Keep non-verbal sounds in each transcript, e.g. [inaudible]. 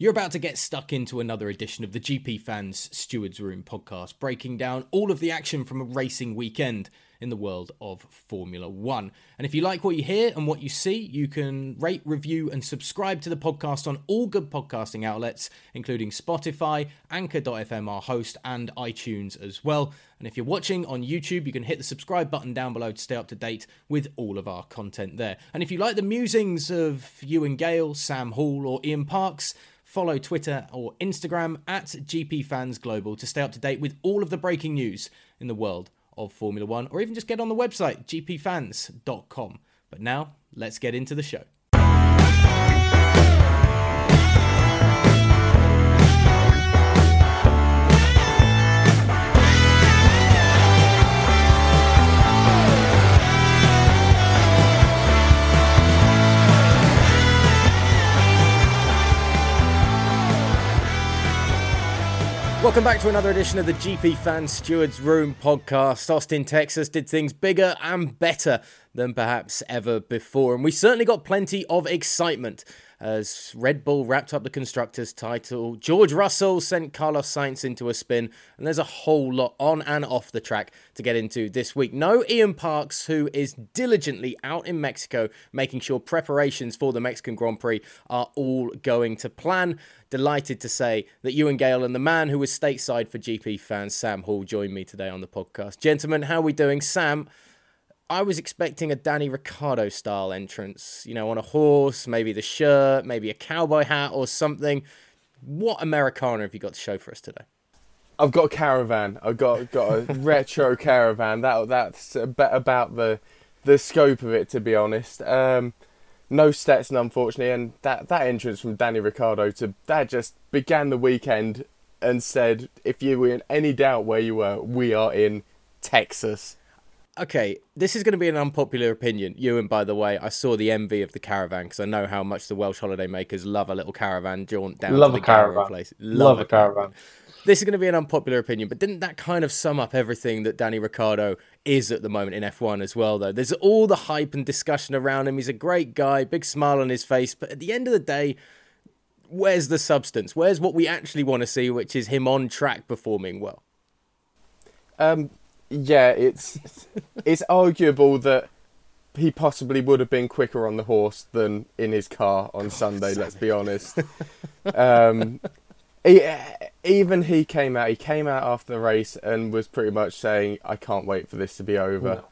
You're about to get stuck into another edition of the GP Fans Stewards Room podcast, breaking down all of the action from a racing weekend in the world of Formula One. And if you like what you hear and what you see, you can rate, review, and subscribe to the podcast on all good podcasting outlets, including Spotify, Anchor.fm, our host, and iTunes as well. And if you're watching on YouTube, you can hit the subscribe button down below to stay up to date with all of our content there. And if you like the musings of Ewan Gale, Sam Hall, or Ian Parks, follow Twitter or Instagram at GP Fans Global to stay up to date with all of the breaking news in the world of Formula One, or even just get on the website gpfans.com. But now, let's get into the show. Welcome back to another edition of the GP Fan Stewards Room podcast. Austin, Texas did things bigger and better than perhaps ever before, and we certainly got plenty of excitement as Red Bull wrapped up the constructors' title. George Russell sent Carlos Sainz into a spin, and there's a whole lot on and off the track to get into this week. No Ian Parks, who is diligently out in Mexico making sure preparations for the Mexican Grand Prix are all going to plan. Delighted to say that Ewan Gale and the man who was stateside for GP fans, Sam Hall, joined me today on the podcast. Gentlemen, how are we doing? Sam, I was expecting a Danny Ricciardo style entrance, you know, on a horse, maybe the shirt, maybe a cowboy hat or something. What Americana have you got to show for us today? I've got a caravan. I've got got a [laughs] retro caravan. That that's about the the scope of it, to be honest. Um, no Stetson, unfortunately, and that that entrance from Danny Ricciardo to that just began the weekend and said, if you were in any doubt where you were, we are in Texas okay, this is going to be an unpopular opinion. Ewan, by the way, I saw the envy of the caravan because I know how much the Welsh holidaymakers love a little caravan jaunt down love to the caravan place. Love, love a caravan. caravan. This is going to be an unpopular opinion, but didn't that kind of sum up everything that Danny Ricciardo is at the moment in F1 as well, though? There's all the hype and discussion around him. He's a great guy, big smile on his face, but at the end of the day, where's the substance? Where's what we actually want to see, which is him on track performing well? Um, yeah, it's it's arguable that he possibly would have been quicker on the horse than in his car on God, Sunday. Let's be honest. um, he, even he came out. He came out after the race and was pretty much saying, "I can't wait for this to be over."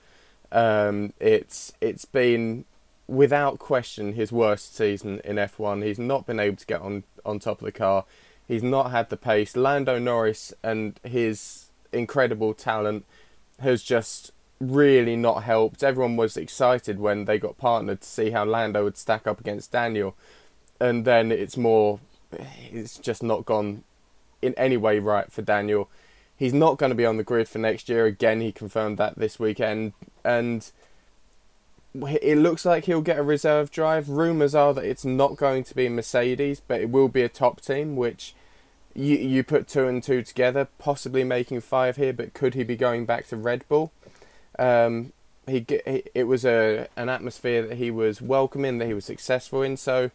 No. Um, it's it's been without question his worst season in F1. He's not been able to get on on top of the car. He's not had the pace. Lando Norris and his incredible talent has just really not helped. Everyone was excited when they got partnered to see how Lando would stack up against Daniel, and then it's more, it's just not gone in any way right for Daniel. He's not going to be on the grid for next year again. He confirmed that this weekend, and it looks like he'll get a reserve drive. Rumours are that it's not going to be Mercedes, but it will be a top team, which you you put two and two together, possibly making five here. But could he be going back to Red Bull? Um, he, it was a an atmosphere that he was welcoming, that he was successful in. So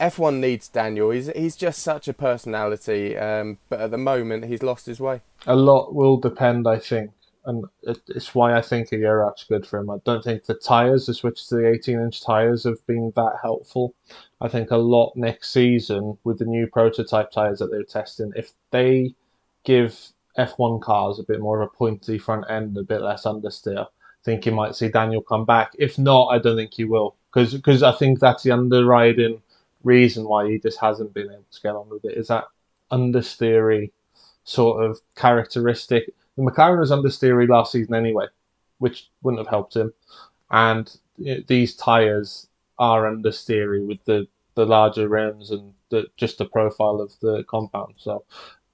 F1 needs Daniel. He's he's just such a personality. Um, but at the moment, he's lost his way. A lot will depend, I think, and it's why I think a year out's good for him. I don't think the tyres, the switch to the 18 inch tyres, have been that helpful. I think a lot next season with the new prototype tyres that they're testing, if they give F1 cars a bit more of a pointy front end, a bit less understeer, I think you might see Daniel come back. If not, I don't think he will, because I think that's the underriding reason why he just hasn't been able to get on with it. Is that understeery sort of characteristic? McLaren was understeery last season anyway, which wouldn't have helped him. And these tyres are understeery with the, the larger rims and the, just the profile of the compound. So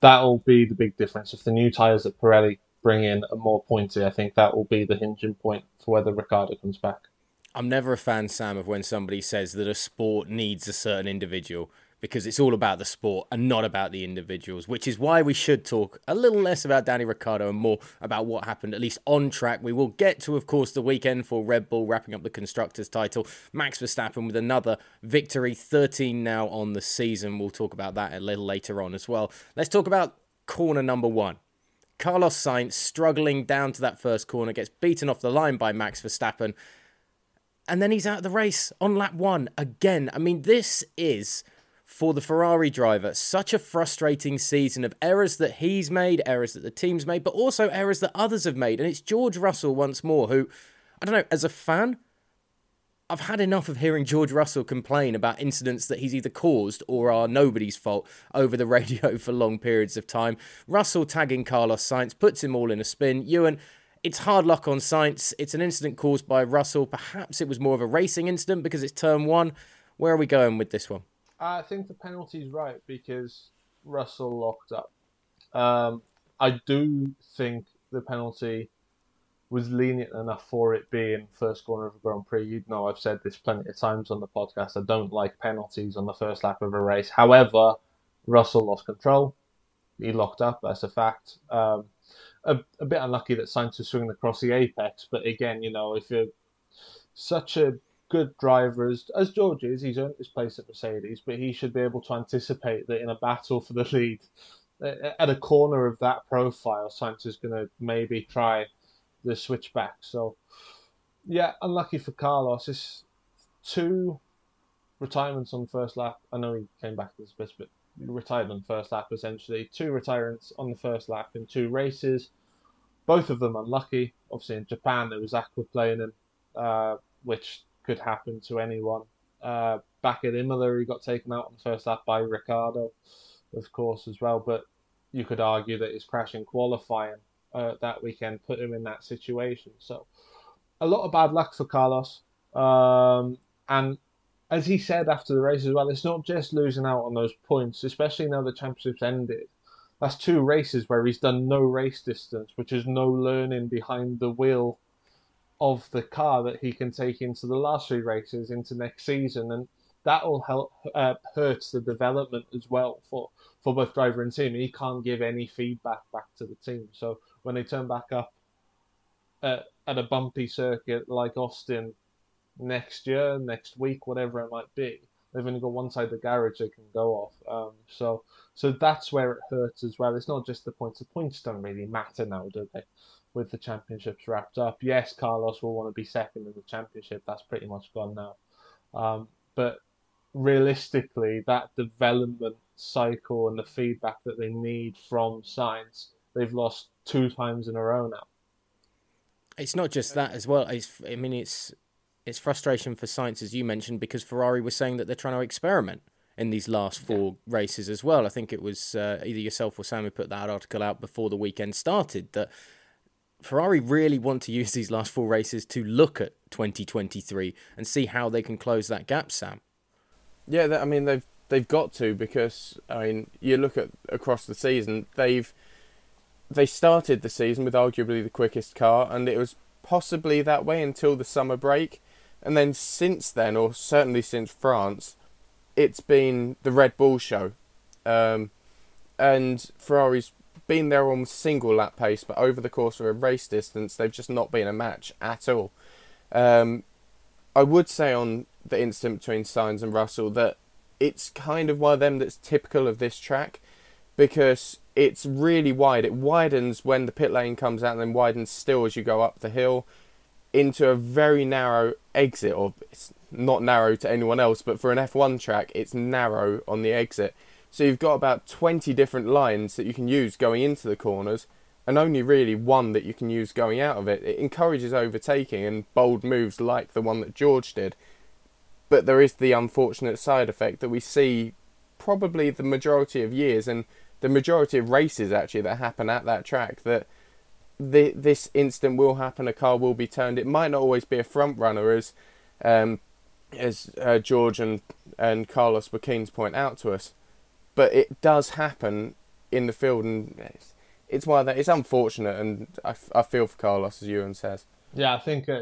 that'll be the big difference. If the new tyres that Pirelli bring in are more pointy, I think that will be the hinging point for whether Ricciardo comes back. I'm never a fan, Sam, of when somebody says that a sport needs a certain individual because it's all about the sport and not about the individuals, which is why we should talk a little less about Danny Ricciardo and more about what happened, at least on track. We will get to, of course, the weekend for Red Bull wrapping up the Constructors' title. Max Verstappen with another victory, 13 now on the season. We'll talk about that a little later on as well. Let's talk about corner number one. Carlos Sainz struggling down to that first corner, gets beaten off the line by Max Verstappen, and then he's out of the race on lap one again. I mean, this is for the Ferrari driver. Such a frustrating season of errors that he's made, errors that the team's made, but also errors that others have made. And it's George Russell once more, who, I don't know, as a fan, I've had enough of hearing George Russell complain about incidents that he's either caused or are nobody's fault over the [laughs] radio for long periods of time. Russell tagging Carlos Sainz puts him all in a spin. Ewan, it's hard luck on Sainz. It's an incident caused by Russell. Perhaps it was more of a racing incident because it's turn one. Where are we going with this one? I think the penalty's right because Russell locked up. Um, I do think the penalty was lenient enough for it being first corner of a Grand Prix. You know, I've said this plenty of times on the podcast. I don't like penalties on the first lap of a race. However, Russell lost control. He locked up. That's a fact. Um, a, a bit unlucky that Sainz was swinging across the apex, but again, you know, if you're such a good driver as, George is. He's earned his place at Mercedes, but he should be able to anticipate that in a battle for the lead, at a corner of that profile, Sainz is going to maybe try the switchback. So, yeah, unlucky for Carlos. It's two retirements on first lap. I know he came back to this bit, but retired on first lap essentially. Two retirements on the first lap in two races. Both of them unlucky. Obviously, in Japan, there was Aqua aquaplaning, uh, which could happen to anyone. Uh, back at Imola, he got taken out on the first lap by Ricciardo, of course, as well. But you could argue that his crash in qualifying uh, that weekend put him in that situation. So a lot of bad luck for Carlos. Um, and as he said after the race as well, it's not just losing out on those points, especially now the championship's ended. That's two races where he's done no race distance, which is no learning behind the wheel of the car that he can take into the last three races into next season, and that will help uh, hurt the development as well for for both driver and team. He can't give any feedback back to the team, so when they turn back up at, at a bumpy circuit like Austin next year, next week, whatever it might be, they've only got one side of the garage they can go off. Um, so so that's where it hurts as well. It's not just the points. The points don't really matter now, do they? With the championships wrapped up. Yes, Carlos will want to be second in the championship. That's pretty much gone now. Um, but realistically, that development cycle and the feedback that they need from Sainz, they've lost two times in a row now. It's not just that as well. It's, I mean, it's it's frustration for Sainz as you mentioned, because Ferrari was saying that they're trying to experiment in these last four yeah. races as well. I think it was uh, either yourself or Sam who put that article out before the weekend started that Ferrari really want to use these last four races to look at 2023 and see how they can close that gap, Sam. Yeah, I mean they've they've got to because I mean you look at across the season they've they started the season with arguably the quickest car and it was possibly that way until the summer break and then since then or certainly since France it's been the Red Bull show um, and Ferrari's been there on single lap pace, but over the course of a race distance, they've just not been a match at all. Um, I would say on the incident between Sainz and Russell that it's kind of one of them that's typical of this track because it's really wide. It widens when the pit lane comes out and then widens still as you go up the hill into a very narrow exit, or it's not narrow to anyone else, but for an F1 track, it's narrow on the exit. So you've got about 20 different lines that you can use going into the corners and only really one that you can use going out of it. It encourages overtaking and bold moves like the one that George did. But there is the unfortunate side effect that we see probably the majority of years and the majority of races actually that happen at that track that the, this instant will happen. A car will be turned. It might not always be a front runner, as um, as uh, George and and Carlos to point out to us but it does happen in the field, and it's, it's why that it's unfortunate, and I, I feel for Carlos as Ewan says. Yeah, I think uh,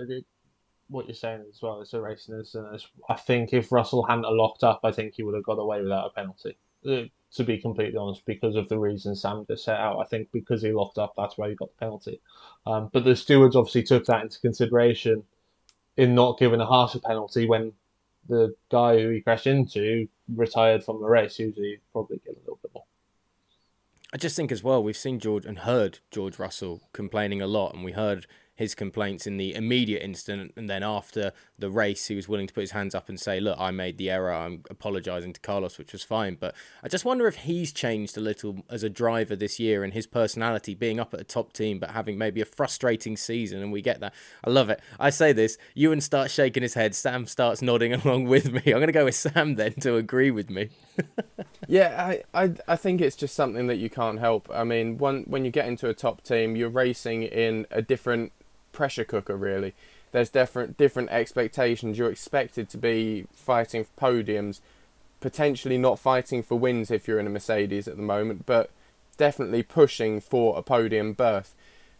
what you're saying as well. It's a racing incident. I think if Russell hadn't locked up, I think he would have got away without a penalty. Uh, to be completely honest, because of the reason Sam just set out, I think because he locked up, that's why he got the penalty. Um, but the stewards obviously took that into consideration in not giving a harsher penalty when the guy who he crashed into retired from the race. Usually, probably get a little bit more. I just think as well, we've seen George and heard George Russell complaining a lot, and we heard his complaints in the immediate incident, and then after the race, he was willing to put his hands up and say, "Look, I made the error. I'm apologising to Carlos," which was fine. But I just wonder if he's changed a little as a driver this year, and his personality, being up at a top team but having maybe a frustrating season, and we get that. I love it. I say this, Ewan starts shaking his head, Sam starts nodding [laughs] along with me. I'm going to go with Sam then to agree with me. [laughs] yeah, I, I I think it's just something that you can't help. I mean, when when you get into a top team, you're racing in a different pressure cooker really. There's different different expectations. You're expected to be fighting for podiums, potentially not fighting for wins if you're in a Mercedes at the moment, but definitely pushing for a podium berth.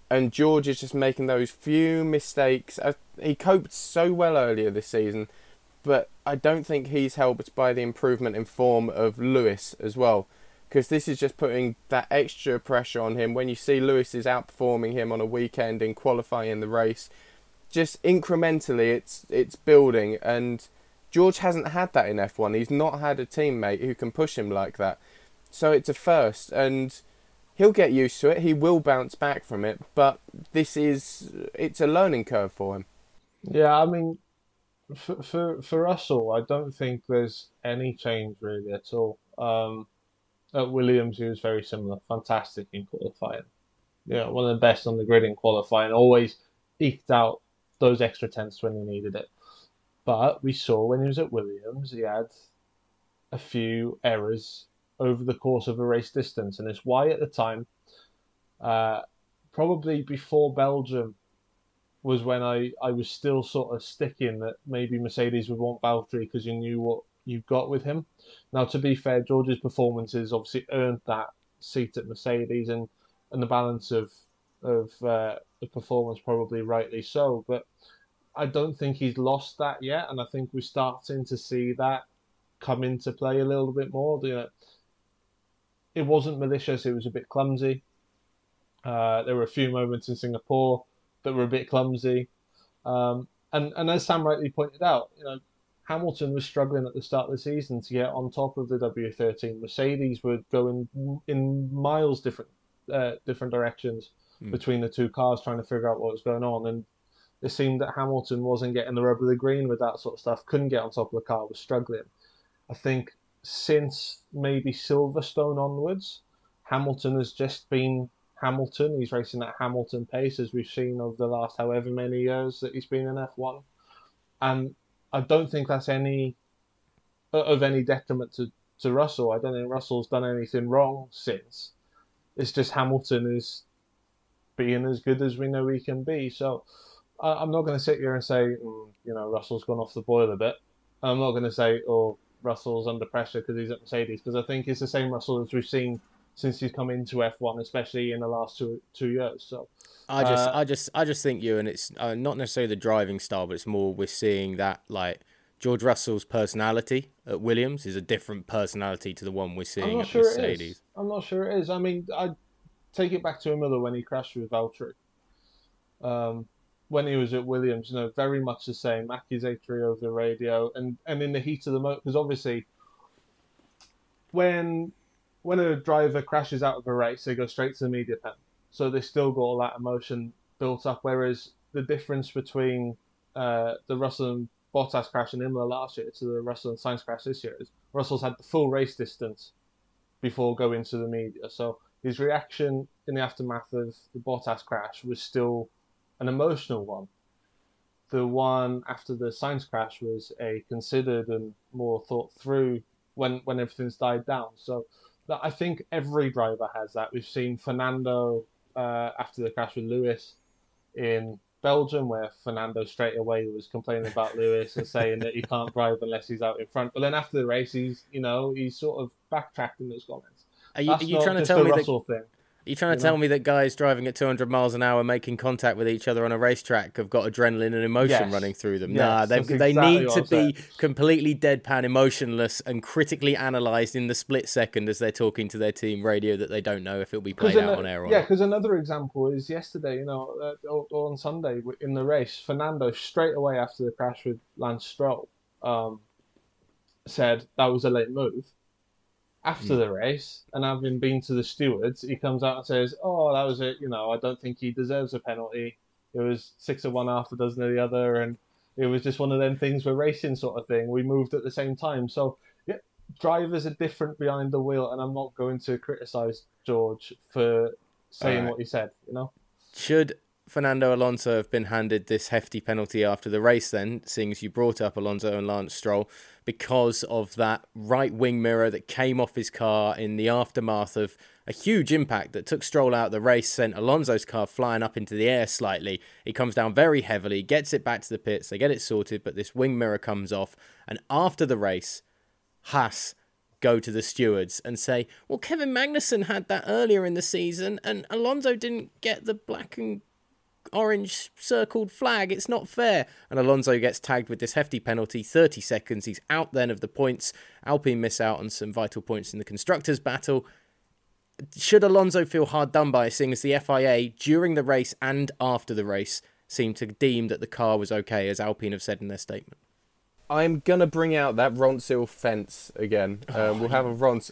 And George is just making those few mistakes. Uh, he coped so well earlier this season, but I don't think he's helped by the improvement in form of Lewis as well because this is just putting that extra pressure on him. When you see Lewis is outperforming him on a weekend in qualifying the race, just incrementally, it's it's building. And George hasn't had that in F1. He's not had a teammate who can push him like that. So it's a first, and he'll get used to it. He will bounce back from it, but this is it's a learning curve for him. Yeah, I mean, for for for Russell, I don't think there's any change really at all. Um, at Williams, he was very similar. Fantastic in qualifying. Yeah, one of the best on the grid in qualifying. Always eked out those extra tenths when he needed it. But we saw when he was at Williams, he had a few errors over the course of a race distance, and it's why at the time, uh, probably before Belgium, was when I, I was still sort of sticking that maybe Mercedes would want Valtteri because you knew what you've got with him. Now, to be fair, George's performances obviously earned that seat at Mercedes, and and the balance of of uh, the performance probably rightly so. But I don't think he's lost that yet, and I think we're starting to see that come into play a little bit more. You know, it wasn't malicious; it was a bit clumsy. Uh, there were a few moments in Singapore that were a bit clumsy, um, and and as Sam rightly pointed out, you know, Hamilton was struggling at the start of the season to get on top of the W13. Mercedes were going in miles different uh, different directions mm. between the two cars, trying to figure out what was going on. And it seemed that Hamilton wasn't getting the rub of the green with that sort of stuff. Couldn't get on top of the car. Was struggling. I think since maybe Silverstone onwards, Hamilton has just been Hamilton. He's racing at Hamilton pace as we've seen over the last however many years that he's been in F1. And I don't think that's any of any detriment to, to Russell. I don't think Russell's done anything wrong since. It's just Hamilton is being as good as we know he can be. So I, am not going to sit here and say, mm, you know, Russell's gone off the boil a bit. I'm not going to say, oh, Russell's under pressure because he's at Mercedes, because I think it's the same Russell as we've seen since he's come into F1, especially in the last two two years. So I just, uh, I just, I just think you, and it's uh, not necessarily the driving style, but it's more we're seeing that like George Russell's personality at Williams is a different personality to the one we're seeing at sure Mercedes. I'm not sure it is. I mean, I take it back to Imola when he crashed with Valtteri. Um, when he was at Williams, you know, very much the same accusatory over the radio, and and in the heat of the moment, because obviously, when when a driver crashes out of a race, they go straight to the media pen so they still got all that emotion built up. Whereas the difference between uh, the Russell and Bottas crash in Imola last year to the Russell and Sainz crash this year is Russell's had the full race distance before going to the media. So his reaction in the aftermath of the Bottas crash was still an emotional one. The one after the Sainz crash was a considered and more thought through when when everything's died down. So I think every driver has that. We've seen Fernando uh, after the crash with Lewis in Belgium, where Fernando straight away was complaining about Lewis and saying that he can't drive unless he's out in front. But then after the race, he's you know he's sort of backtracked in his comments. Are you, are you trying to tell me Russell that, thing. You trying to you tell know? me that guys driving at 200 miles an hour making contact with each other on a racetrack have got adrenaline and emotion Yes. running through them? Yes, nah, they exactly need to be completely deadpan, emotionless, and critically analysed in the split second as they're talking to their team radio that they don't know if it'll be played out on air or not. yeah, because another example is yesterday, you know, uh, or, or on Sunday in the race, Fernando straight away after the crash with Lance Stroll um, said that was a late move. After Hmm. the race, and having been to the stewards, he comes out and says, "Oh, that was it. You know, I don't think he deserves a penalty. It was six of one, half a dozen of the other, and it was just one of them things we're racing sort of thing. We moved at the same time, so yeah, drivers are different behind the wheel, and I'm not going to criticize George for saying Alright. what he said. You know, Should Fernando Alonso have been handed this hefty penalty after the race, then, seeing as you brought up Alonso and Lance Stroll, because of that right wing mirror that came off his car in the aftermath of a huge impact that took Stroll out of the race, sent Alonso's car flying up into the air slightly. He comes down very heavily, gets it back to the pits, they get it sorted, but this wing mirror comes off. And after the race, Haas go to the stewards and say, Well, Kevin Magnussen had that earlier in the season, and Alonso didn't get the black and orange circled flag. It's not fair. And Alonso gets tagged with this hefty penalty 30 seconds. He's out then of the points. Alpine miss out on some vital points in the constructors' battle. Should Alonso feel hard done by, seeing as the FIA during the race and after the race seemed to deem that the car was okay, as Alpine have said in their statement? I'm gonna bring out that Ronseal fence again. Um, we'll have a Rons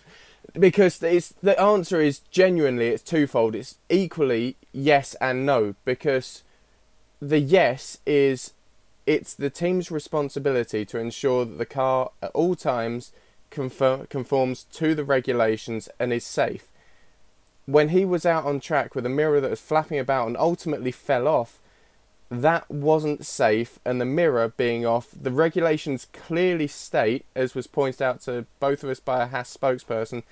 because it's the answer is genuinely it's twofold. It's equally yes and no because the yes is it's the team's responsibility to ensure that the car at all times confer- conforms to the regulations and is safe. When he was out on track with a mirror that was flapping about and ultimately fell off, that wasn't safe and the mirror being off the regulations clearly state as was pointed out to both of us by a Haas spokesperson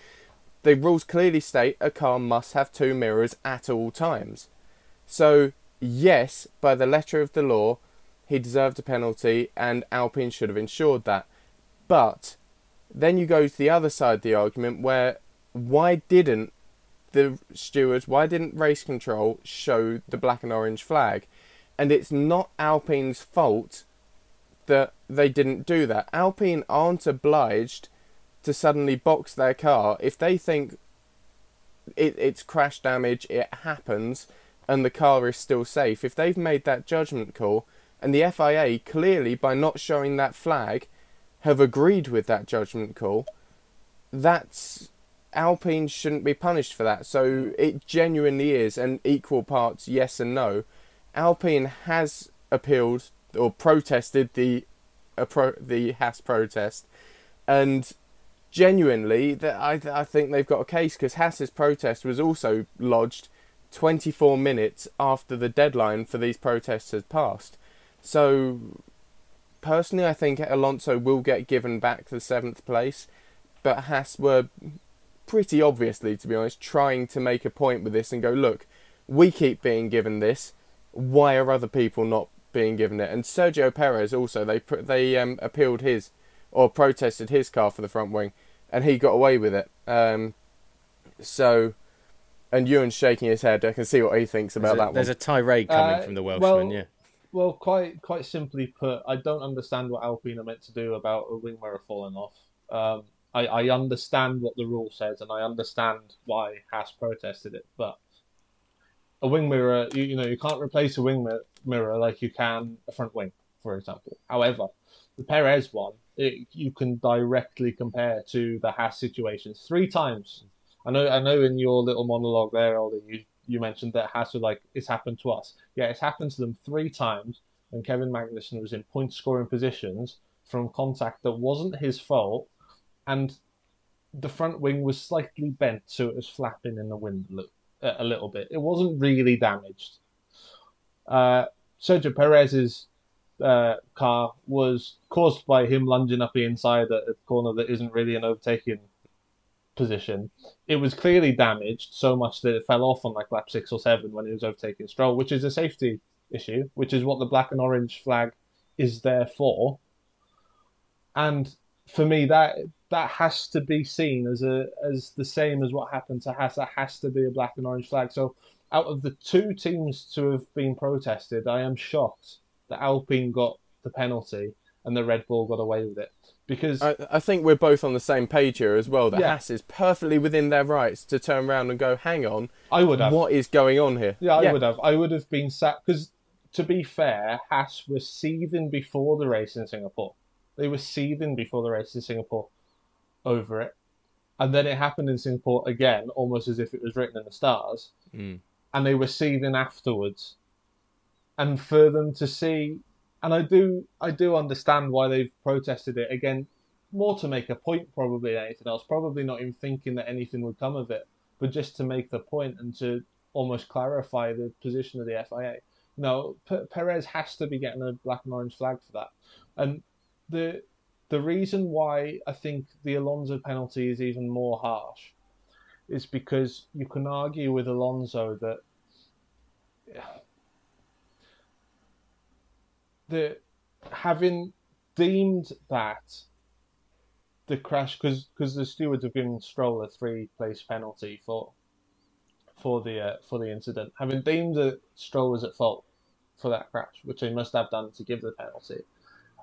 the rules clearly state a car must have two mirrors at all times. So yes by the letter of the law he deserved a penalty and Alpine should have ensured that. But then you go to the other side of the argument where why didn't the stewards why didn't race control show the black and orange flag and it's not Alpine's fault that they didn't do that. Alpine aren't obliged to suddenly box their car if they think it, it's crash damage, it happens, and the car is still safe. If they've made that judgment call, and the FIA clearly, by not showing that flag, have agreed with that judgment call, that's Alpine shouldn't be punished for that. So it genuinely is an equal parts yes and no. Alpine has appealed or protested the uh, pro, the Haas protest, and genuinely, that I I think they've got a case because Haas's protest was also lodged 24 minutes after the deadline for these protests had passed. So, personally, I think Alonso will get given back the seventh place, but Haas were pretty obviously, to be honest, trying to make a point with this and go, look, we keep being given this why are other people not being given it? And Sergio Perez also they they um, appealed his or protested his car for the front wing, and he got away with it. Um, so, and Ewan's shaking his head. I can see what he thinks about There's, a, that one. there's a tirade coming Uh, from the Welshman, well, yeah. well, quite quite simply put, I don't understand what Alpine are meant to do about a wing mirror falling off. Um, I, I understand what the rule says, and I understand why Haas protested it, but a wing mirror, you, you know, you can't replace a wing mi- mirror like you can a front wing, for example. However, the Perez one, it, you can directly compare to the Haas situation three times. I know, I know, in your little monologue there, Ollie, you you mentioned that Haas were like it's happened to us. Yeah, it's happened to them three times when Kevin Magnussen was in point scoring positions from contact that wasn't his fault, and the front wing was slightly bent, so it was flapping in the wind little, a little bit. It wasn't really damaged. Uh, Sergio Perez's uh, car was caused by him lunging up the inside at a corner that isn't really an overtaking position. It was clearly damaged so much that it fell off on like lap six or seven when he was overtaking Stroll, which is a safety issue, which is what the black and orange flag is there for. And for me, that that has to be seen as a as the same as what happened to Haas. That has to be a black and orange flag. So out of the two teams to have been protested, I am shocked that Alpine got the penalty and the Red Bull got away with it. Because I, I think we're both on the same page here as well. That Yeah. Haas is perfectly within their rights to turn around and go, hang on, I would have. what is going on here? Yeah, I would have. I would have been sat because, to be fair, Haas was seething before the race in Singapore. They were seething before the race in Singapore over it, and then it happened in Singapore again, almost as if it was written in the stars. Mm. And they were seething afterwards, and for them to see, and I do, I do understand why they've protested it again, more to make a point probably than anything else. Probably not even thinking that anything would come of it, but just to make the point and to almost clarify the position of the FIA. No, P- Perez has to be getting a black and orange flag for that, and the the reason why I think the Alonso penalty is even more harsh is because you can argue with Alonso that the having deemed that the crash because because the stewards have given Stroll a three place penalty for for the uh, for the incident, having deemed that Stroll was at fault for that crash, which they must have done to give the penalty.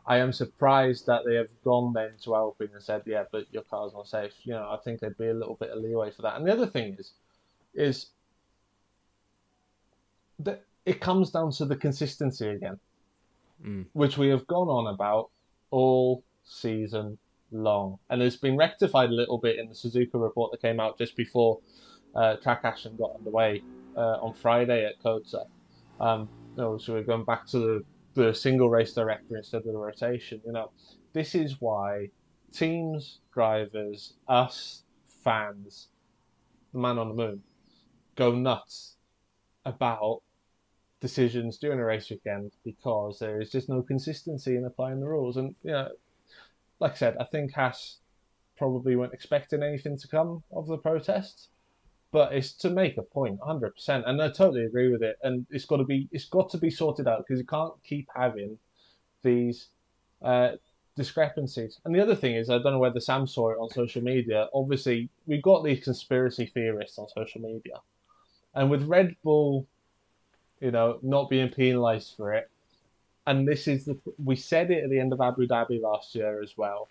I am surprised that they have gone then to Alpine and said, "Yeah, but your car's not safe." You know, I think there'd be a little bit of leeway for that. And the other thing is, is that it comes down to the consistency again, Mm. which we have gone on about all season long, and it's been rectified a little bit in the Suzuka report that came out just before uh, track action got underway uh, on Friday at COTA. Um, you know, so we're going back to the, the single race director instead of the rotation. You know, this is why teams, drivers, us fans, the man on the moon, go nuts about decisions during a race weekend because there is just no consistency in applying the rules. And you know, like I said, I think Haas probably weren't expecting anything to come of the protests, but it's to make a point point, hundred percent. And I totally agree with it. And it's got to be it's got to be sorted out because you can't keep having these uh, discrepancies. And the other thing is, I don't know whether Sam saw it on social media. Obviously, we've got these conspiracy theorists on social media, and with Red Bull, you know, not being penalised for it, and this is the we said it at the end of Abu Dhabi last year as well.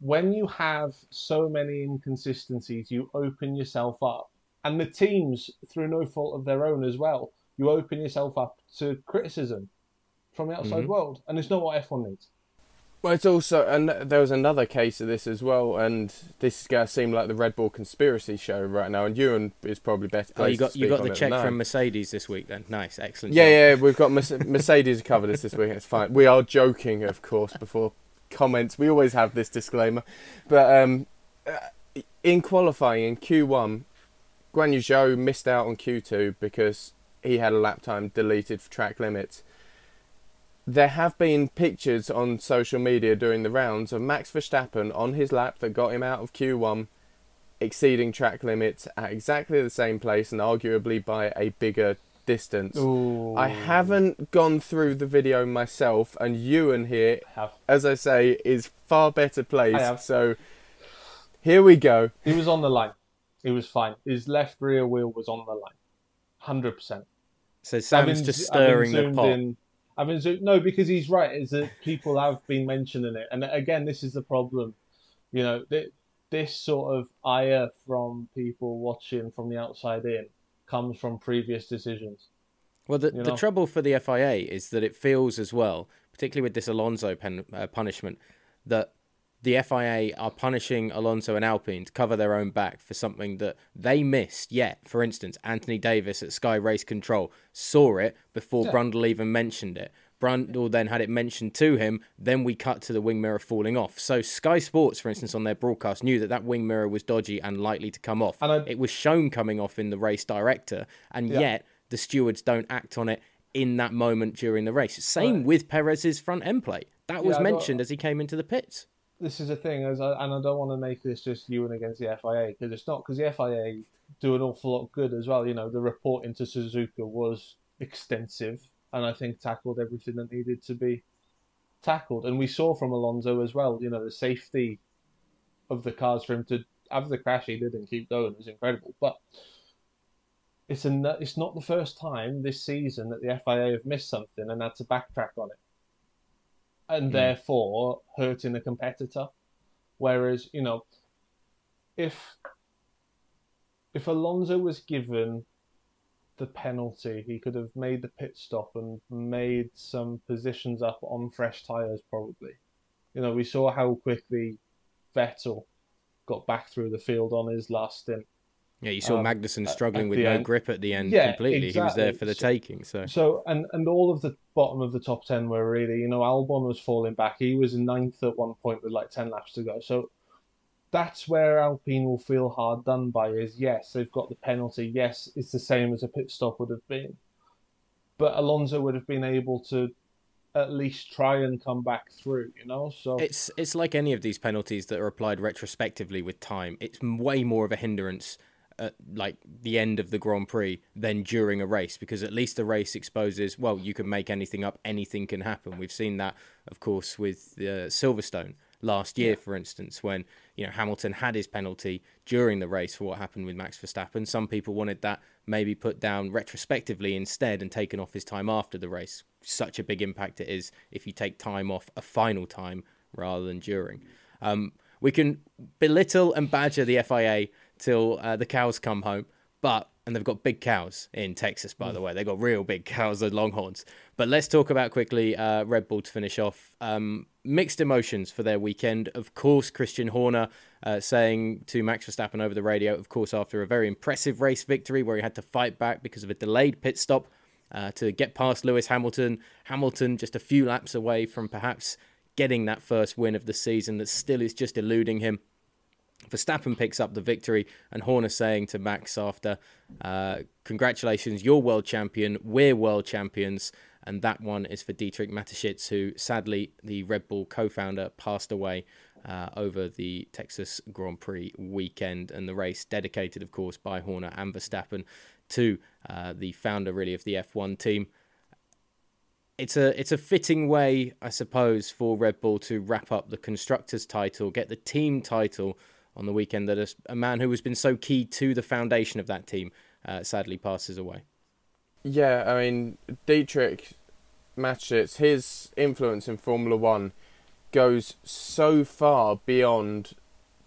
When you have so many inconsistencies, you open yourself up, and the teams, through no fault of their own as well, you open yourself up to criticism from the outside Mhm. world, and it's not what F1 needs. Well, it's also, and there was another case of this as well, and this is going to seem like the Red Bull conspiracy show right now, and Ewan is probably better Oh, you got to you got the check from. Mercedes this week then. Nice, excellent. Yeah, job. yeah, we've got [laughs] Mercedes covered us this week. It's fine. We are joking, of course, before comments. We always have this disclaimer, but um, uh, in qualifying in Q1, Guan Yu Zhou missed out on Q2 because he had a lap time deleted for track limits. There have been pictures on social media during the rounds of Max Verstappen on his lap that got him out of Q1, exceeding track limits at exactly the same place and arguably by a bigger distance. I haven't gone through the video myself, and Ewan here, as I say, is far better placed. So here we go. He was on the line. He was fine. His left rear wheel was on the line, hundred percent. So Sam's just stirring the pot. In, I've been zo- no, because he's right. Is that people have been mentioning it, and again, this is the problem. You know, th- this sort of ire from people watching from the outside in comes from previous decisions. Well, the, you the trouble for the FIA is that it feels as well, particularly with this Alonso pen, uh, punishment, that the FIA are punishing Alonso and Alpine to cover their own back for something that they missed. Yet, for instance, Anthony Davis at Sky Race Control saw it before Yeah. Brundle even mentioned it. Brundle then had it mentioned to him. Then we cut to the wing mirror falling off. So Sky Sports, for instance, on their broadcast, knew that that wing mirror was dodgy and likely to come off. It was shown coming off in the race director, and Yeah. yet the stewards don't act on it in that moment during the race. Same Right. with Perez's front end plate. That was Yeah, mentioned as he came into the pits. This is the thing, as I, and I don't want to make this just Ewan against the FIA because it's not because the FIA do an awful lot of good as well. You know, the report into Suzuka was extensive, and I think tackled everything that needed to be tackled. And we saw from Alonso as well. You know, the safety of the cars for him to have the crash he did and keep going was incredible. But it's a, it's not the first time this season that the FIA have missed something and had to backtrack on it, and mm. therefore hurting a competitor. Whereas you know, if if Alonso was given the penalty, he could have made the pit stop and made some positions up on fresh tyres, probably. You know, we saw how quickly Vettel got back through the field on his last stint. Yeah, you saw um, Magnussen struggling with no end. grip at the end yeah, completely. Exactly. He was there for the so, taking. So, so and and all of the bottom of the top ten were really, you know, Albon was falling back. He was in ninth at one point with like ten laps to go. So that's where Alpine will feel hard done by. Is yes, they've got the penalty. Yes, it's the same as a pit stop would have been, but Alonso would have been able to at least try and come back through, you know. So it's it's like any of these penalties that are applied retrospectively with time. It's way more of a hindrance at like the end of the Grand Prix than during a race because at least the race exposes well you can make anything up, anything can happen. We've seen that, of course, with uh, Silverstone last year, yeah. for instance, when you know Hamilton had his penalty during the race for what happened with Max Verstappen. Some people wanted that maybe put down retrospectively instead and taken off his time after the race. Such a big impact it is if you take time off a final time rather than during. Um, we can belittle and badger the FIA till uh, the cows come home, but and they've got big cows in Texas, by the mm. way. They've got real big cows, the Longhorns. But let's talk about quickly uh, Red Bull to finish off. Um, mixed emotions for their weekend. Of course, Christian Horner uh, saying to Max Verstappen over the radio, of course, after a very impressive race victory where he had to fight back because of a delayed pit stop uh, to get past Lewis Hamilton. Hamilton just a few laps away from perhaps getting that first win of the season that still is just eluding him. Verstappen picks up the victory, and Horner saying to Max after, uh, Congratulations, you're world champion, we're world champions. And that one is for Dietrich Mateschitz, who sadly, the Red Bull co founder, passed away uh, over the Texas Grand Prix weekend. And the race, dedicated, of course, by Horner and Verstappen to uh, the founder, really, of the F1 team it's a it's a fitting way, I suppose, for Red Bull to wrap up the constructors' title, get the team title on the weekend that a, a man who has been so key to the foundation of that team uh, sadly passes away. Yeah, I mean, Dietrich Mateschitz, his influence in Formula One goes so far beyond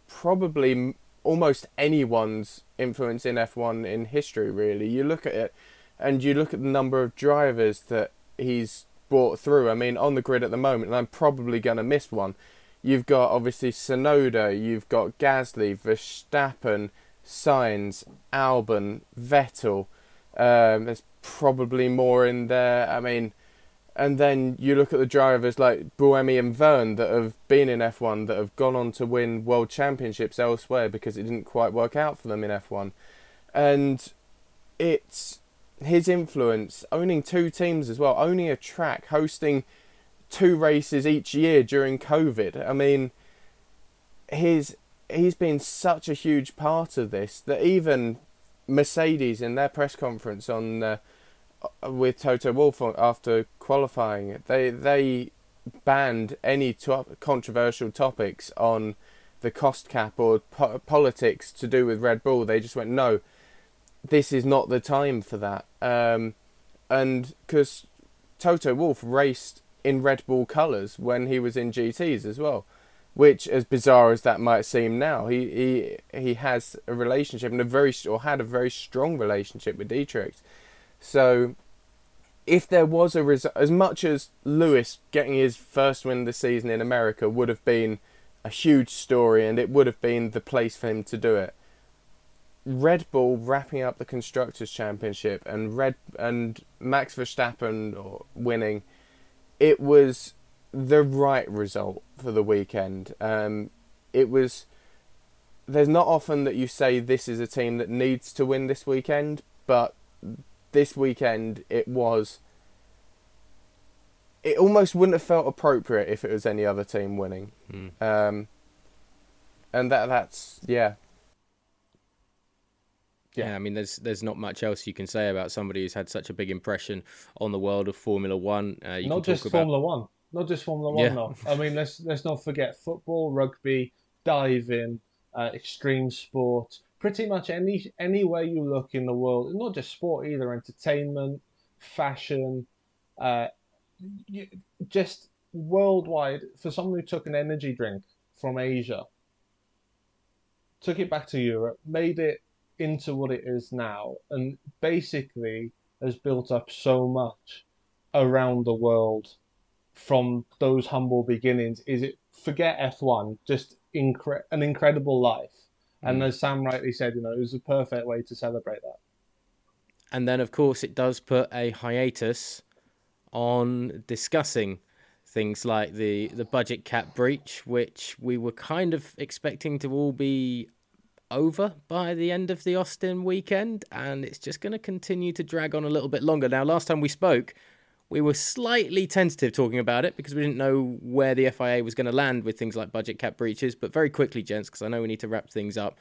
probably almost anyone's influence in F1 in history, really. You look at it and you look at the number of drivers that he's brought through. I mean, on the grid at the moment, and I'm probably going to miss one, You've got obviously Tsunoda, you've got Gasly, Verstappen, Sainz, Albon, Vettel. Um, there's probably more in there. I mean, and then you look at the drivers like Buemi and Vergne that have been in F1 that have gone on to win world championships elsewhere because it didn't quite work out for them in F1. And it's his influence, owning two teams as well, owning a track, hosting two races each year during COVID. I mean, he's he's been such a huge part of this that even Mercedes in their press conference on uh, with Toto Wolff after qualifying, they they banned any controversial topics on the cost cap or po- politics to do with Red Bull. They just went no, this is not the time for that. Um, and because Toto Wolff raced in Red Bull colours when he was in GTs as well. Which, as bizarre as that might seem now, he he he has a relationship and a very or had a very strong relationship with Dietrich. So, if there was a result, as much as Lewis getting his first win the season in America would have been a huge story and it would have been the place for him to do it. Red Bull wrapping up the constructors championship and Red and Max Verstappen uh, winning it was the right result for the weekend. Um, it was. There's not often that you say this is a team that needs to win this weekend, but this weekend it was. It almost wouldn't have felt appropriate if it was any other team winning. Mm. Um, and that that's yeah, yeah. I mean, there's there's not much else you can say about somebody who's had such a big impression on the world of Formula One. Uh, not just about... Formula One, not just Formula One. Yeah. No, I mean, let's let's not forget football, rugby, diving, uh, extreme sport, pretty much any anywhere you look in the world, not just sport either, entertainment, fashion, uh, you, just worldwide. For someone who took an energy drink from Asia, took it back to Europe, made it into what it is now, and basically has built up so much around the world from those humble beginnings. Is it forget F1, just incre- an incredible life. And mm. as Sam rightly said, you know, it was a perfect way to celebrate that. And then, of course, it does put a hiatus on discussing things like the, the budget cap breach, which we were kind of expecting to all be over by the end of the Austin weekend, and it's just going to continue to drag on a little bit longer. Now, last time we spoke, we were slightly tentative talking about it because we didn't know where the FIA was going to land with things like budget cap breaches. But very quickly, gents, because I know we need to wrap things up,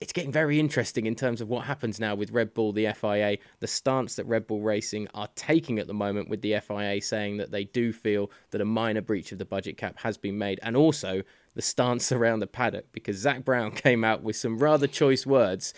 it's getting very interesting in terms of what happens now with Red Bull, the FIA, the stance that Red Bull Racing are taking at the moment with the FIA saying that they do feel that a minor breach of the budget cap has been made, and also the stance around the paddock because Zak Brown [laughs] came out with some rather choice words.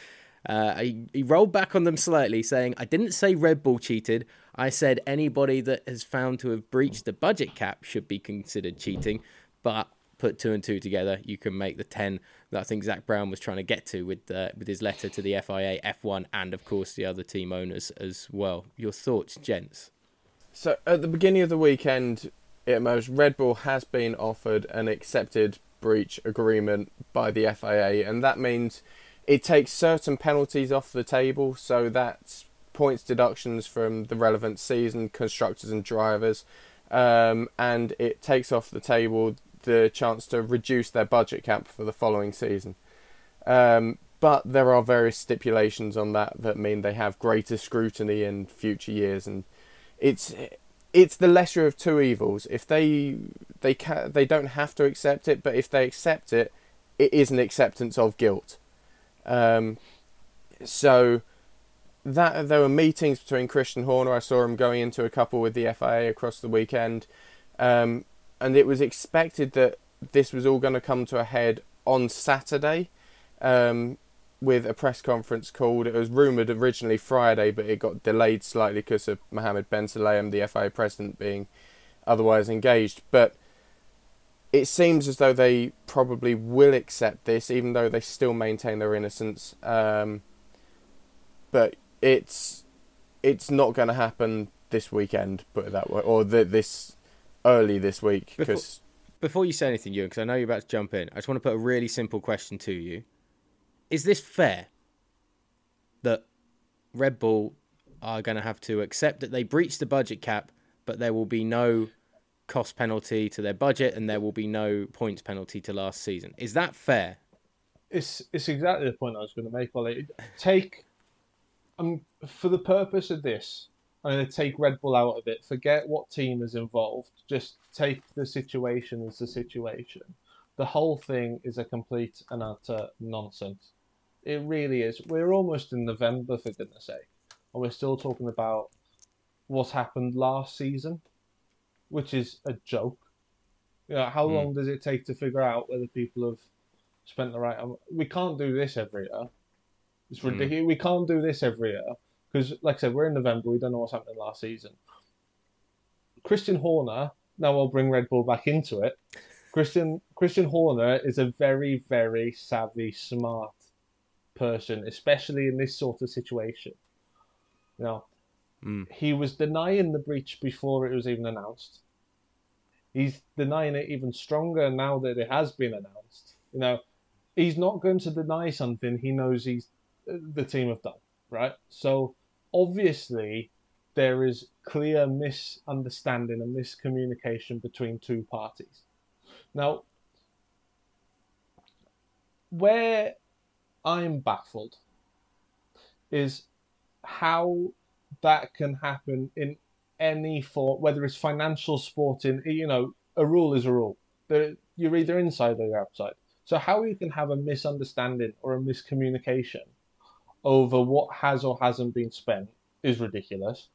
Uh, he, he rolled back on them slightly, saying, I didn't say Red Bull cheated. I said anybody that has found to have breached the budget cap should be considered cheating, but put two and two together, you can make the 10 that I think Zak Brown was trying to get to with, uh, with his letter to the FIA, F1, and of course the other team owners as well. Your thoughts, gents? So at the beginning of the weekend, it emerged Red Bull has been offered an accepted breach agreement by the FIA, and that means it takes certain penalties off the table. So that's points deductions from the relevant season, constructors and drivers, um, and it takes off the table the chance to reduce their budget cap for the following season. Um, but there are various stipulations on that that mean they have greater scrutiny in future years, and it's it's the lesser of two evils. If they they can they don't have to accept it, but if they accept it, it is an acceptance of guilt. Um, so that there were meetings between Christian Horner. I saw him going into a couple with the FIA across the weekend, um, and it was expected that this was all going to come to a head on Saturday, um, with a press conference called. It was rumored originally Friday, but it got delayed slightly because of Mohammed Ben Sulayem, the FIA president, being otherwise engaged. But it seems as though they probably will accept this, even though they still maintain their innocence. Um, but it's it's not going to happen this weekend, put it that way, or the, this early this week. Because before, before, you say anything, Ewan, because I know you're about to jump in, I just want to put a really simple question to you: Is this fair that Red Bull are going to have to accept that they breached the budget cap, but there will be no cost penalty to their budget and there will be no points penalty to last season? Is that fair? It's it's exactly the point I was going to make. Ollie. Take um, for the purpose of this, I'm going to take Red Bull out of it. Forget what team is involved. Just take the situation as the situation. The whole thing is a complete and utter nonsense. It really is. We're almost in November, for goodness sake, and we're still talking about what happened last season, which is a joke. You know, how mm. long does it take to figure out whether people have spent the right? We can't do this every year. It's hmm. ridiculous. Mm. We can't do this every year because, like I said, we're in November. We don't know what's happening last season. Christian Horner. Now I'll bring Red Bull back into it. Christian Christian Horner is a very very savvy, smart person, especially in this sort of situation. You know, mm. he was denying the breach before it was even announced. He's denying it even stronger now that it has been announced. You know, he's not going to deny something he knows he's the team have done, right? So obviously there is clear misunderstanding and miscommunication between two parties. Now, where I'm baffled is how that can happen in any form, whether it's financial sporting, you know, a rule is a rule. You're either inside or you're outside. So how you can have a misunderstanding or a miscommunication over what has or hasn't been spent is ridiculous.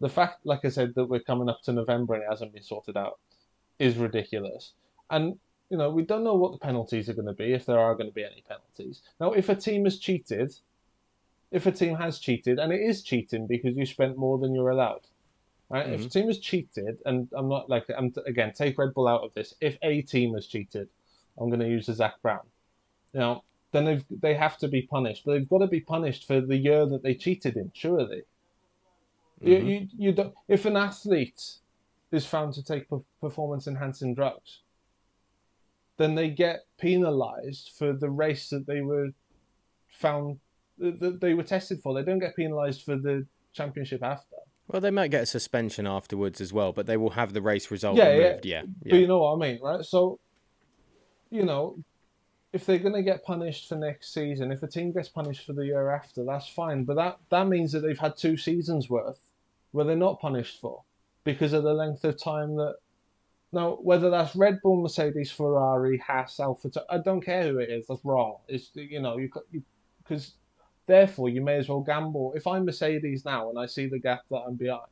The fact, like I said, that we're coming up to November and it hasn't been sorted out is ridiculous. And you know, we don't know what the penalties are going to be, if there are going to be any penalties. Now, if a team has cheated, if a team has cheated, and it is cheating because you spent more than you're allowed, right? Mm-hmm. If a team has cheated, and I'm not like, I'm again, take Red Bull out of this. If a team has cheated, I'm going to use the Zak Brown. Now, then they've, they have to be punished, but they've got to be punished for the year that they cheated in, surely. Mm-hmm. You, you, you don't, if an athlete is found to take performance enhancing drugs, then they get penalized for the race that they were found that they were tested for. They don't get penalized for the championship after. Well, they might get a suspension afterwards as well, but they will have the race result yeah, removed. Yeah. yeah, yeah. But you know what I mean, right? So, you know, if they're going to get punished for next season, if a team gets punished for the year after, that's fine. But that, that means that they've had two seasons worth where they're not punished for because of the length of time that now, whether that's Red Bull, Mercedes, Ferrari, Haas, Alfa, I don't care who it is. That's wrong. It's you know you because therefore you may as well gamble. If I'm Mercedes now and I see the gap that I'm behind,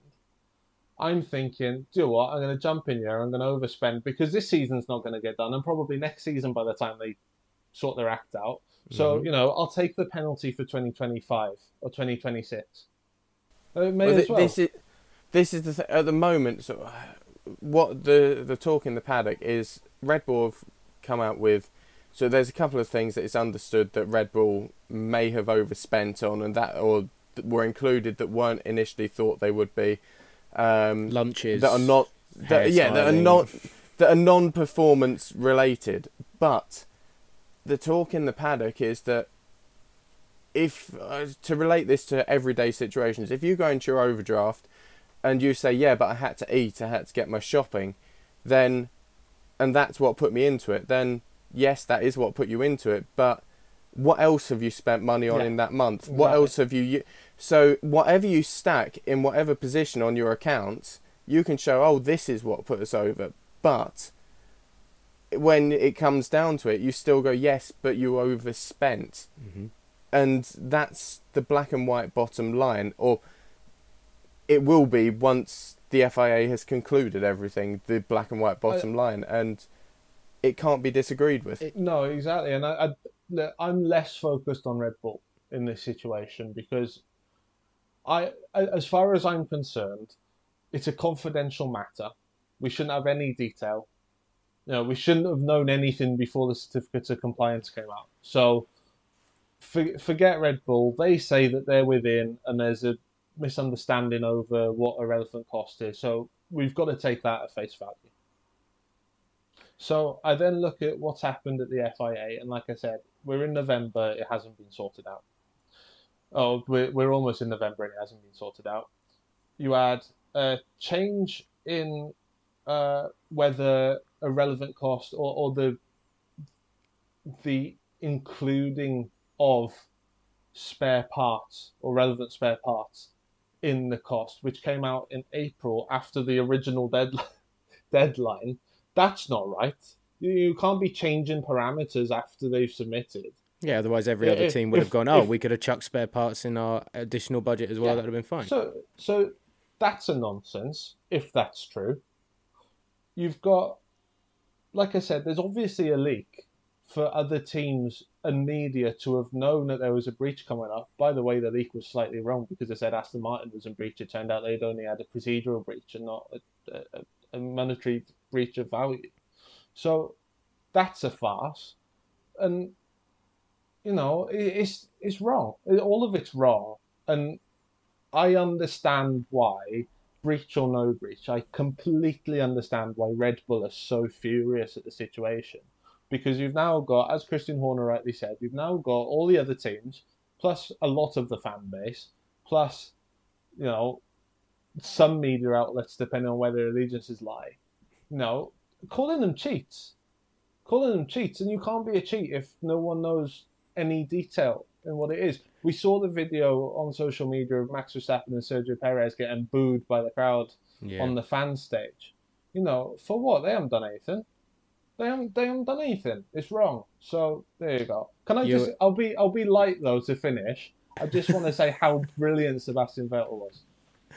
I'm thinking, do you know what? I'm going to jump in here. I'm going to overspend because this season's not going to get done, and probably next season by the time they sort their act out. So mm-hmm. you know, I'll take the penalty for 2025 or 2026. Uh, may well, as well. This is this is the th- at the moment. So what the the talk in the paddock is Red Bull have come out with. So there's a couple of things that it's understood that Red Bull may have overspent on, and that or were included that weren't initially thought they would be. Um, Lunches that are not, that, yeah, that are not that are non-performance related. But the talk in the paddock is that if uh, to relate this to everyday situations, if you go into your overdraft and you say, yeah, but I had to eat, I had to get my shopping, then, and that's what put me into it, then yes, that is what put you into it, but what else have you spent money on yeah. in that month? What else have you, so whatever you stack in whatever position on your account, you can show, oh, this is what put us over, but when it comes down to it, you still go, yes, but you overspent. Mm-hmm. And that's the black and white bottom line, or it will be once the FIA has concluded everything, the black and white bottom I, line, and it can't be disagreed with. It, no, exactly, and I, I, I'm less focused on Red Bull in this situation because I, as far as I'm concerned, it's a confidential matter. We shouldn't have any detail. You know, we shouldn't have known anything before the certificates of compliance came out. So, for, forget Red Bull. They say that they're within, and there's a misunderstanding over what a relevant cost is. So we've got to take that at face value. So I then look at what's happened at the FIA, and like I said, we're in November, it hasn't been sorted out. Oh, we're, we're almost in November and it hasn't been sorted out. You add a change in uh, whether a relevant cost or, or the the including of spare parts or relevant spare parts in the cost, which came out in April after the original deadline. [laughs] deadline. That's not right. You, can't be changing parameters after they've submitted. Yeah, otherwise every other team would if, have gone, oh, if, we could have chucked spare parts in our additional budget as well. Yeah, that would have been fine. So, so that's a nonsense if that's true. You've got, like I said, there's obviously a leak for other teams and media to have known that there was a breach coming up. By the way, the leak was slightly wrong because they said Aston Martin was in breach. It turned out they'd only had a procedural breach and not a, a, a monetary breach of value. So that's a farce, and you know it's it's wrong. All of it's wrong, and I understand why breach or no breach. I completely understand why Red Bull are so furious at the situation because you've now got, as Christian Horner rightly said, you've now got all the other teams, plus a lot of the fan base, plus, you know, some media outlets, depending on where their allegiances lie. You know, calling them cheats. Calling them cheats, and you can't be a cheat if no one knows any detail in what it is. We saw the video on social media of Max Verstappen and Sergio Perez getting booed by the crowd yeah. on the fan stage. You know, for what? They haven't done anything. They haven't they haven't done anything. It's wrong. So there you go. Can I you... just? I'll be I'll be light though to finish. I just want to say how [laughs] brilliant Sebastian Vettel was.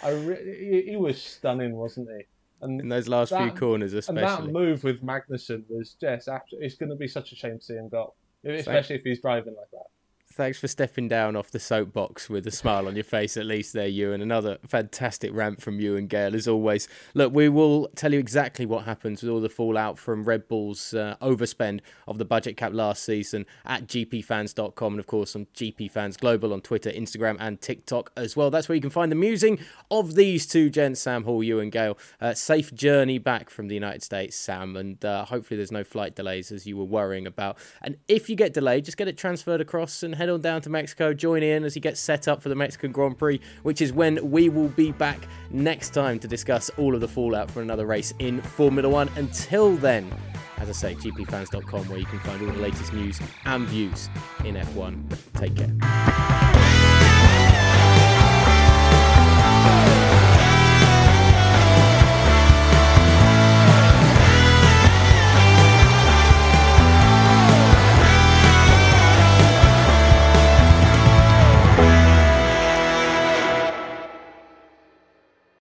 I re- he, he was stunning, wasn't he? And in those last that- few corners, especially. and that move with Magnussen was just. It's going to be such a shame to see him go, especially if he's driving like that. Thanks for stepping down off the soapbox with a smile on your face, at least there, you. And another fantastic rant from Ewan Gale, as always. Look, we will tell you exactly what happens with all the fallout from Red Bull's uh, overspend of the budget cap last season at gpfans.com and, of course, on GPFans Global on Twitter, Instagram, and TikTok as well. That's where you can find the musing of these two gents, Sam Hall, Ewan Gale. Uh, safe journey back from the United States, Sam, and uh, hopefully there's no flight delays as you were worrying about. And if you get delayed, just get it transferred across and head on down to Mexico, join in as he gets set up for the Mexican Grand Prix, which is when we will be back next time to discuss all of the fallout from another race in Formula One. Until then, as I say, gpfans.com, where you can find all the latest news and views in F1. Take care.